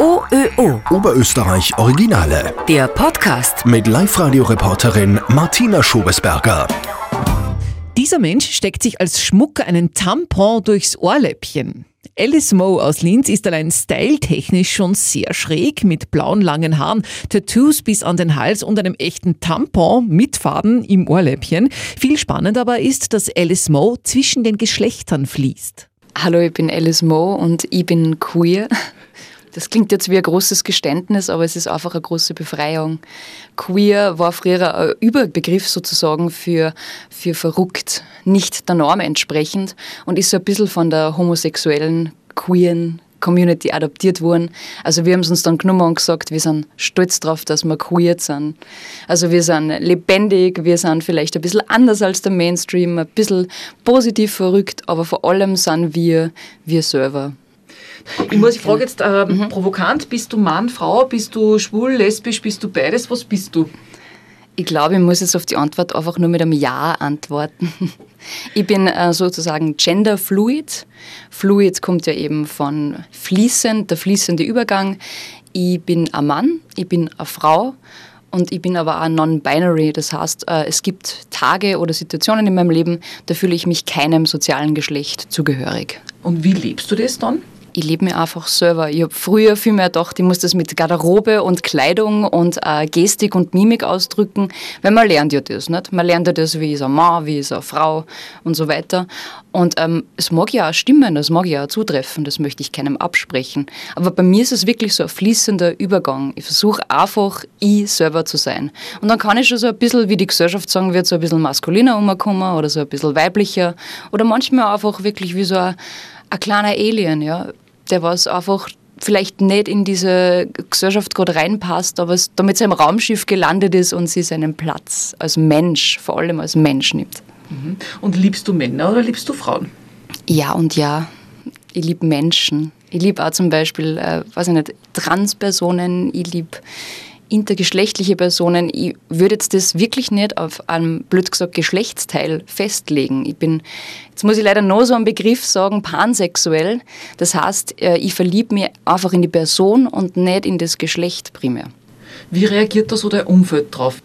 OÖO. Oberösterreich Originale. Der Podcast. Mit Live-Radio-Reporterin Martina Schobesberger. Dieser Mensch steckt sich als Schmuck einen Tampon durchs Ohrläppchen. Alice Moe aus Linz ist allein styletechnisch schon sehr schräg, mit blauen langen Haaren, Tattoos bis an den Hals und einem echten Tampon mit Faden im Ohrläppchen. Viel spannend aber ist, dass Alice Moe zwischen den Geschlechtern fließt. Hallo, ich bin Alice Moe und ich bin queer. Das klingt jetzt wie ein großes Geständnis, aber es ist einfach eine große Befreiung. Queer war früher ein Überbegriff sozusagen für, für verrückt, nicht der Norm entsprechend und ist so ein bisschen von der homosexuellen, queeren Community adaptiert worden. Also wir haben es uns dann genommen und gesagt, wir sind stolz darauf, dass wir queer sind. Also wir sind lebendig, wir sind vielleicht ein bisschen anders als der Mainstream, ein bisschen positiv verrückt, aber vor allem sind wir wir selber. Ich muss, ich frage jetzt äh, mhm. provokant, bist du Mann, Frau, bist du schwul, lesbisch, bist du beides, was bist du? Ich glaube, ich muss jetzt auf die Antwort einfach nur mit einem Ja antworten. Ich bin äh, sozusagen genderfluid. Fluid kommt ja eben von fließend, der fließende Übergang. Ich bin ein Mann, ich bin eine Frau und ich bin aber auch non-binary. Das heißt, äh, es gibt Tage oder Situationen in meinem Leben, da fühle ich mich keinem sozialen Geschlecht zugehörig. Und wie lebst du das dann? Ich lebe mir einfach selber. Ich habe früher viel mehr gedacht, ich muss das mit Garderobe und Kleidung und äh, Gestik und Mimik ausdrücken, weil man lernt ja das, nicht? Man lernt ja das, wie ist eine Mann, wie ist eine Frau und so weiter. Und ähm, es mag ja auch stimmen, das mag ja auch zutreffen, das möchte ich keinem absprechen. Aber bei mir ist es wirklich so ein fließender Übergang. Ich versuche einfach, ich selber zu sein. Und dann kann ich schon so ein bisschen, wie die Gesellschaft sagen wird, so ein bisschen maskuliner umkommen oder so ein bisschen weiblicher oder manchmal einfach wirklich wie so ein ein kleiner Alien, ja, der was einfach vielleicht nicht in diese Gesellschaft gerade reinpasst, aber es damit sein Raumschiff gelandet ist und sie seinen Platz als Mensch, vor allem als Mensch nimmt. Mhm. Und liebst du Männer oder liebst du Frauen? Ja und ja. Ich liebe Menschen. Ich liebe auch zum Beispiel, äh, weiß ich nicht, Transpersonen. Ich liebe intergeschlechtliche Personen, ich würde jetzt das wirklich nicht auf einem, blöd gesagt, Geschlechtsteil festlegen. Ich bin, jetzt muss ich leider noch so einen Begriff sagen, pansexuell. Das heißt, äh, ich verliebe mich einfach in die Person und nicht in das Geschlecht primär. Wie reagiert da so dein Umfeld drauf?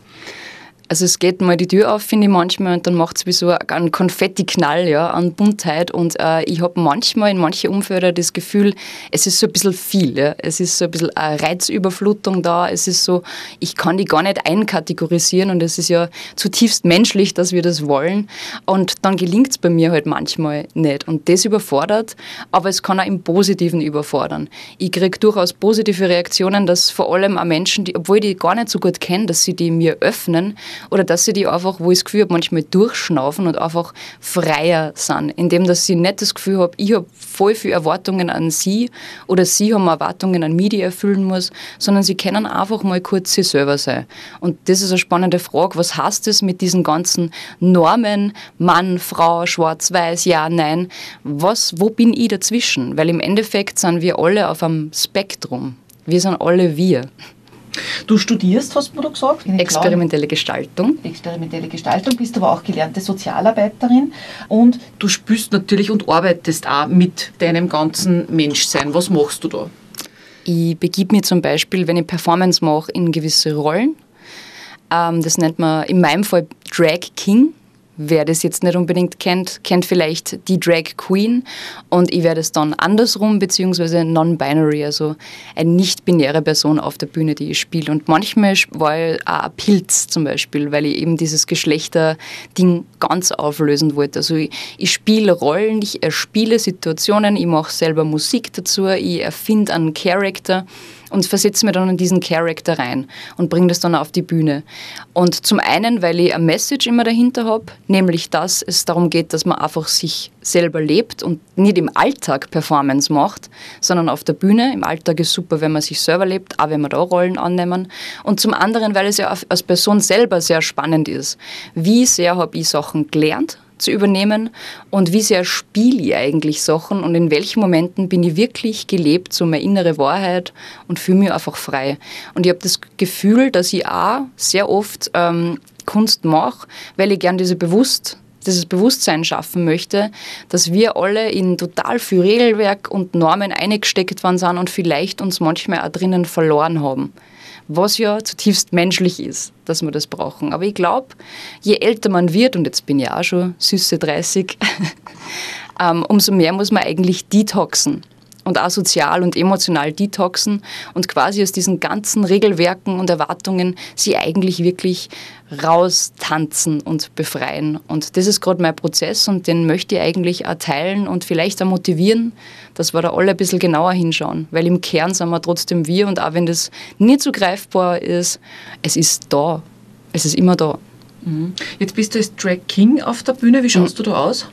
Also es geht mal die Tür auf, finde ich manchmal, und dann macht es wie so einen Konfettiknall ja, an Buntheit. Und äh, ich habe manchmal in manchen Umfeldern das Gefühl, es ist so ein bisschen viel. Ja. Es ist so ein bisschen eine Reizüberflutung da. Es ist so, ich kann die gar nicht einkategorisieren und es ist ja zutiefst menschlich, dass wir das wollen. Und dann gelingt es bei mir halt manchmal nicht. Und das überfordert, aber es kann auch im Positiven überfordern. Ich kriege durchaus positive Reaktionen, dass vor allem auch Menschen, die, obwohl ich die gar nicht so gut kenne, dass sie die mir öffnen oder dass sie die einfach, wo ich das Gefühl habe, manchmal durchschnaufen und einfach freier sind, indem dass sie nicht das Gefühl habe, ich habe voll viele Erwartungen an sie oder sie haben Erwartungen an mich, die ich erfüllen muss, sondern sie können einfach mal kurz sie selber sein. Und das ist eine spannende Frage, was heißt das mit diesen ganzen Normen, Mann, Frau, schwarz, weiß, ja, nein, was, wo bin ich dazwischen? Weil im Endeffekt sind wir alle auf einem Spektrum. Wir sind alle wir. Du studierst, hast du da gesagt? Experimentelle Gestaltung. Experimentelle Gestaltung, bist aber auch gelernte Sozialarbeiterin und du spürst natürlich und arbeitest auch mit deinem ganzen Menschsein. Was machst du da? Ich begib mich zum Beispiel, wenn ich Performance mache, in gewisse Rollen. Ähm, das nennt man in meinem Fall Drag King. Wer das jetzt nicht unbedingt kennt, kennt vielleicht die Drag Queen und ich werde es dann andersrum, beziehungsweise non-binary, also eine nicht-binäre Person auf der Bühne, die ich spiele. Und manchmal war ich auch ein Pilz zum Beispiel, weil ich eben dieses Geschlechter-Ding ganz auflösen wollte. Also ich, ich spiele Rollen, ich erspiele Situationen, ich mache selber Musik dazu, ich erfinde einen Charakter und versetze mir dann in diesen Charakter rein und bringe das dann auf die Bühne. Und zum einen, weil ich eine Message immer dahinter habe, nämlich dass es darum geht, dass man einfach sich selber lebt und nicht im Alltag Performance macht, sondern auf der Bühne. Im Alltag ist super, wenn man sich selber lebt, auch wenn wir da Rollen annehmen. Und zum anderen, weil es ja als Person selber sehr spannend ist. Wie sehr habe ich Sachen gelernt zu übernehmen und wie sehr spiele ich eigentlich Sachen und in welchen Momenten bin ich wirklich gelebt, so meine innere Wahrheit und fühle mich einfach frei. Und ich habe das Gefühl, dass ich auch sehr oft ähm, Kunst mache, weil ich gern diese bewusst dieses Bewusstsein schaffen möchte, dass wir alle in total viel Regelwerk und Normen eingesteckt worden sind und vielleicht uns manchmal auch drinnen verloren haben. Was ja zutiefst menschlich ist, dass wir das brauchen. Aber ich glaube, je älter man wird, und jetzt bin ich auch schon süße 30, ähm, umso mehr muss man eigentlich detoxen und auch sozial und emotional detoxen und quasi aus diesen ganzen Regelwerken und Erwartungen sie eigentlich wirklich raustanzen und befreien. Und das ist gerade mein Prozess und den möchte ich eigentlich auch teilen und vielleicht auch motivieren, dass wir da alle ein bisschen genauer hinschauen. Weil im Kern sind wir trotzdem wir und auch wenn das nicht so greifbar ist, es ist da. Es ist immer da. Mhm. Jetzt bist du als Drag King auf der Bühne. Wie schaust mhm. du da aus?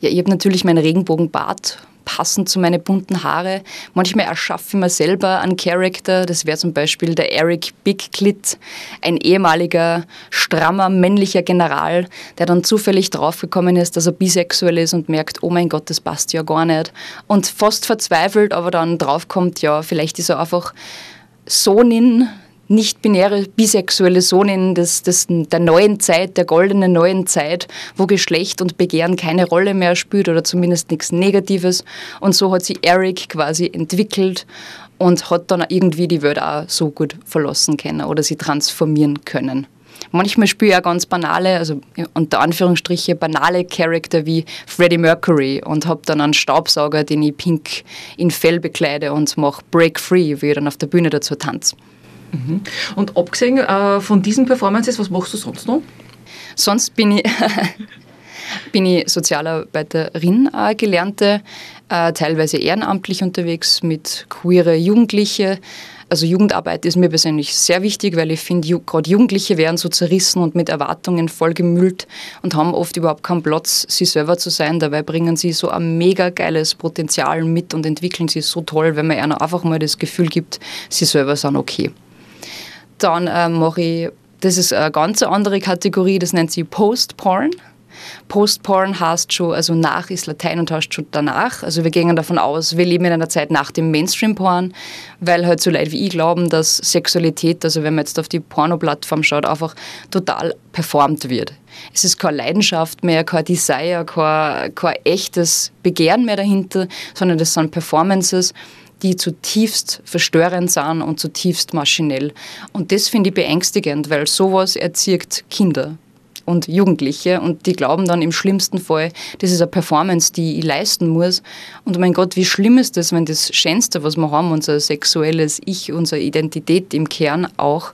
Ja, ich habe natürlich meinen Regenbogenbart passend zu meinen bunten Haare. Manchmal erschaffe ich mir selber einen Charakter. Das wäre zum Beispiel der Eric Bigclit, ein ehemaliger, strammer, männlicher General, der dann zufällig draufgekommen ist, dass er bisexuell ist und merkt, oh mein Gott, das passt ja gar nicht. Und fast verzweifelt, aber dann draufkommt, ja, vielleicht ist er einfach Sohnin nicht-binäre, bisexuelle Sohnin des, des, der neuen Zeit, der goldenen neuen Zeit, wo Geschlecht und Begehren keine Rolle mehr spielt oder zumindest nichts Negatives. Und so hat sich Eric quasi entwickelt und hat dann irgendwie die Welt auch so gut verlassen können oder sie transformieren können. Manchmal spiele ich auch ganz banale, also unter Anführungsstriche banale Charakter wie Freddie Mercury und habe dann einen Staubsauger, den ich pink in Fell bekleide und mache Break Free, wie ich dann auf der Bühne dazu tanze. Mhm. Und abgesehen äh, von diesen Performances, was machst du sonst noch? Sonst bin ich, bin ich Sozialarbeiterin, äh, gelernte, äh, teilweise ehrenamtlich unterwegs mit queere Jugendliche. Also Jugendarbeit ist mir persönlich sehr wichtig, weil ich finde, gerade Jugendliche werden so zerrissen und mit Erwartungen vollgemüllt und haben oft überhaupt keinen Platz, sie selber zu sein. Dabei bringen sie so ein mega geiles Potenzial mit und entwickeln sie so toll, wenn man ihnen einfach mal das Gefühl gibt, sie selber sind okay. Dann äh, mache ich, das ist eine ganz andere Kategorie, das nennt sich Post-Porn. Post-Porn heißt schon, also nach ist Latein und heißt schon danach. Also wir gehen davon aus, wir leben in einer Zeit nach dem Mainstream-Porn, weil halt so Leute wie ich glauben, dass Sexualität, also wenn man jetzt auf die Porno-Plattform schaut, einfach total performt wird. Es ist keine Leidenschaft mehr, kein Desire, kein, kein echtes Begehren mehr dahinter, sondern das sind Performances die zutiefst verstörend sind und zutiefst maschinell. Und das finde ich beängstigend, weil sowas erzieht Kinder und Jugendliche und die glauben dann im schlimmsten Fall, das ist eine Performance, die ich leisten muss. Und mein Gott, wie schlimm ist das, wenn das Schönste, was wir haben, unser sexuelles Ich, unsere Identität im Kern auch,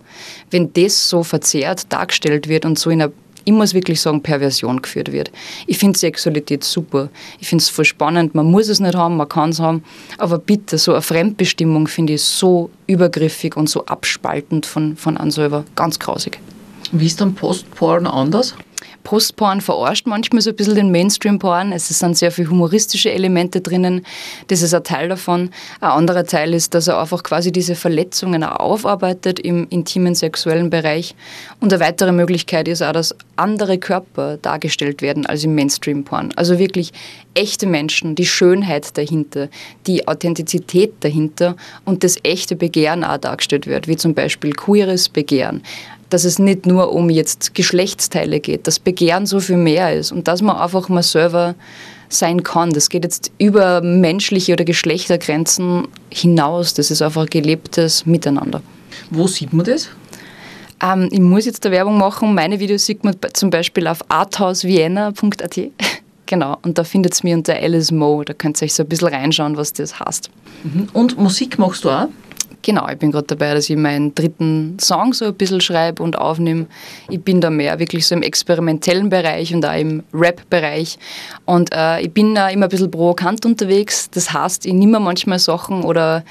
wenn das so verzerrt dargestellt wird und so in einer ich muss wirklich sagen, Perversion geführt wird. Ich finde Sexualität super. Ich finde es voll spannend. Man muss es nicht haben, man kann es haben. Aber bitte, so eine Fremdbestimmung finde ich so übergriffig und so abspaltend von, von einem selber. Ganz grausig. Wie ist dann Postporn anders? Postporn verarscht manchmal so ein bisschen den Mainstream-Porn. Es sind sehr viele humoristische Elemente drinnen. Das ist ein Teil davon. Ein anderer Teil ist, dass er einfach quasi diese Verletzungen auch aufarbeitet im intimen sexuellen Bereich. Und eine weitere Möglichkeit ist auch, dass andere Körper dargestellt werden als im Mainstream-Porn. Also wirklich echte Menschen, die Schönheit dahinter, die Authentizität dahinter und das echte Begehren auch dargestellt wird, wie zum Beispiel queeres Begehren dass es nicht nur um jetzt Geschlechtsteile geht, dass Begehren so viel mehr ist und dass man einfach mal selber sein kann. Das geht jetzt über menschliche oder Geschlechtergrenzen hinaus. Das ist einfach ein gelebtes Miteinander. Wo sieht man das? Ähm, ich muss jetzt der Werbung machen. Meine Videos sieht man zum Beispiel auf arthausvienna.at. genau, und da findet es mir unter Alice Mo. Da könnt ihr euch so ein bisschen reinschauen, was das heißt. Mhm. Und Musik machst du auch? Genau, ich bin gerade dabei, dass ich meinen dritten Song so ein bisschen schreibe und aufnehme. Ich bin da mehr wirklich so im experimentellen Bereich und auch im Rap-Bereich. Und äh, ich bin äh, immer ein bisschen provokant unterwegs. Das heißt, ich nehme manchmal Sachen oder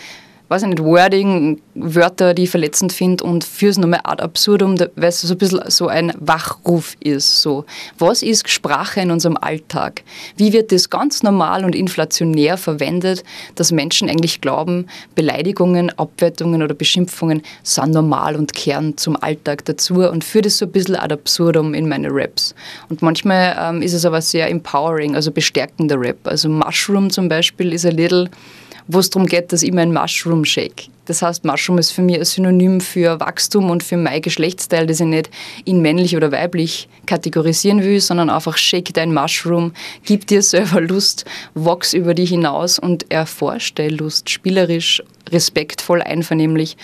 weiß ich nicht, Wording, Wörter, die ich verletzend finde und führe es nochmal ad absurdum, weil es so ein bisschen so ein Wachruf ist. So. Was ist Sprache in unserem Alltag? Wie wird das ganz normal und inflationär verwendet, dass Menschen eigentlich glauben, Beleidigungen, Abwertungen oder Beschimpfungen sind normal und kehren zum Alltag dazu und führe das so ein bisschen ad absurdum in meine Raps. Und manchmal ähm, ist es aber sehr empowering, also bestärkender Rap. Also Mushroom zum Beispiel ist ein Little wo es darum geht, dass ich mein Mushroom shake. Das heißt, Mushroom ist für mich ein Synonym für Wachstum und für mein Geschlechtsteil, das ich nicht in männlich oder weiblich kategorisieren will, sondern einfach shake dein Mushroom, gib dir selber Lust, wachs über dich hinaus und erforsch deine Lust, spielerisch, respektvoll, einvernehmlich.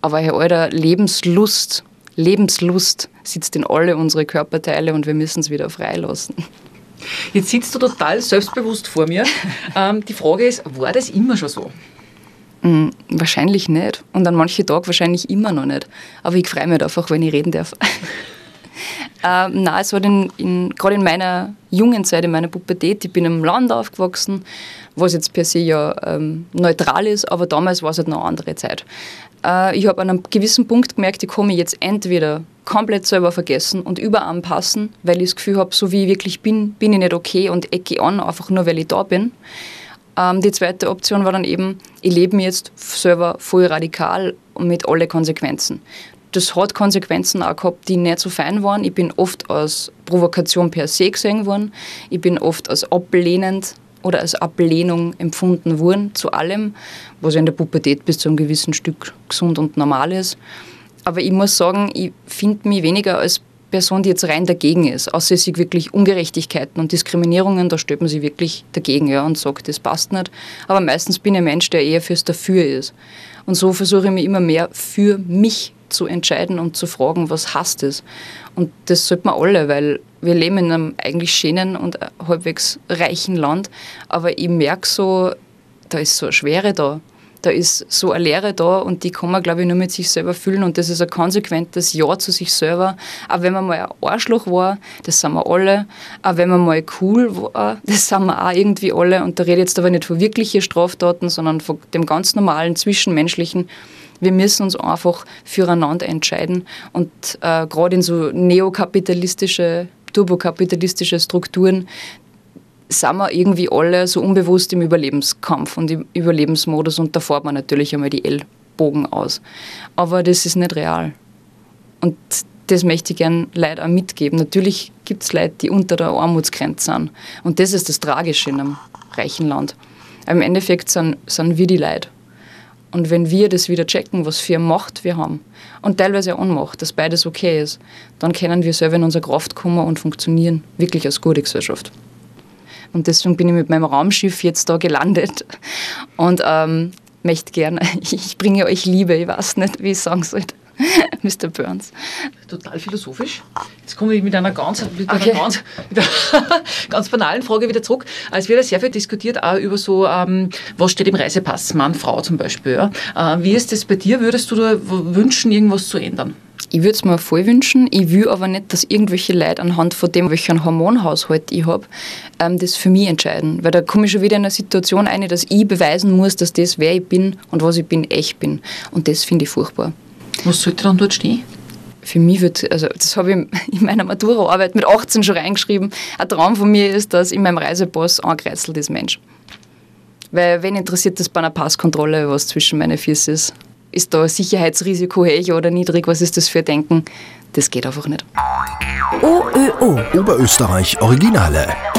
Aber Herr Alter, Lebenslust, Lebenslust sitzt in alle unsere Körperteile und wir müssen es wieder freilassen. Jetzt sitzt du total selbstbewusst vor mir. ähm, die Frage ist, war das immer schon so? Mm, wahrscheinlich nicht. Und an manchen Tagen wahrscheinlich immer noch nicht. Aber ich freue mich einfach, wenn ich reden darf. ähm, nein, es war in, in, gerade in meiner jungen Zeit, in meiner Pubertät, ich bin im Land aufgewachsen, was jetzt per se ja ähm, neutral ist, aber damals war es halt noch eine andere Zeit. Äh, ich habe an einem gewissen Punkt gemerkt, ich komme jetzt entweder komplett selber vergessen und überanpassen, weil ich das Gefühl habe, so wie ich wirklich bin, bin ich nicht okay und ecke an, einfach nur weil ich da bin. Ähm, die zweite Option war dann eben, ich lebe mir jetzt selber voll radikal und mit allen Konsequenzen. Das hat Konsequenzen auch gehabt, die nicht so fein waren. Ich bin oft als Provokation per se gesehen worden. Ich bin oft als ablehnend oder als Ablehnung empfunden worden zu allem, was in der Pubertät bis zu einem gewissen Stück gesund und normal ist. Aber ich muss sagen, ich finde mich weniger als Person, die jetzt rein dagegen ist, außer es sind wirklich Ungerechtigkeiten und Diskriminierungen, da stellt man sich wirklich dagegen ja, und sagt, das passt nicht. Aber meistens bin ich ein Mensch, der eher fürs Dafür ist. Und so versuche ich mich immer mehr für mich zu entscheiden und zu fragen, was heißt das? Und das sollte man alle, weil wir leben in einem eigentlich schönen und halbwegs reichen Land, aber ich merke so, da ist so eine Schwere da da ist so eine Leere da und die kann man, glaube ich, nur mit sich selber füllen und das ist ein konsequentes Ja zu sich selber. Auch wenn man mal ein Arschloch war, das sind wir alle. Auch wenn man mal cool war, das sind wir auch irgendwie alle. Und da rede ich jetzt aber nicht von wirklichen Straftaten, sondern von dem ganz normalen, zwischenmenschlichen. Wir müssen uns einfach füreinander entscheiden und äh, gerade in so neokapitalistische turbokapitalistische Strukturen, sind wir irgendwie alle so unbewusst im Überlebenskampf und im Überlebensmodus und da fährt man natürlich einmal die Ellbogen aus. Aber das ist nicht real. Und das möchte ich gerne Leuten auch mitgeben. Natürlich gibt es Leute, die unter der Armutsgrenze sind. Und das ist das Tragische in einem reichen Land. Aber Im Endeffekt sind, sind wir die Leute. Und wenn wir das wieder checken, was für Macht wir haben und teilweise Ohnmacht, dass beides okay ist, dann können wir selber in unsere Kraft kommen und funktionieren, wirklich als gute Gesellschaft. Und deswegen bin ich mit meinem Raumschiff jetzt da gelandet und ähm, möchte gerne, ich bringe euch Liebe, ich weiß nicht, wie ich sagen soll. Mr. Burns. Total philosophisch. Jetzt komme ich mit einer ganz, mit einer ganz, mit einer ganz banalen Frage wieder zurück. Es wird ja sehr viel diskutiert, auch über so, ähm, was steht im Reisepass, Mann, Frau zum Beispiel. Ja? Äh, wie ist das bei dir? Würdest du da wünschen, irgendwas zu ändern? Ich würde es mir voll wünschen. Ich will aber nicht, dass irgendwelche Leute anhand von dem, welchen Hormonhaushalt ich habe, ähm, das für mich entscheiden. Weil da komme ich schon wieder in eine Situation ein, dass ich beweisen muss, dass das, wer ich bin und was ich bin, echt bin. Und das finde ich furchtbar. Was sollte dann dort stehen? Für mich wird, also das habe ich in meiner Maturaarbeit mit 18 schon reingeschrieben, ein Traum von mir ist, dass in meinem Reisepass angekreuzelt ist Mensch. Weil wen interessiert das bei einer Passkontrolle, was zwischen meinen Füßen ist? Ist da Sicherheitsrisiko hoch oder niedrig? Was ist das für Denken? Das geht einfach nicht. OÖO Oberösterreich Originale.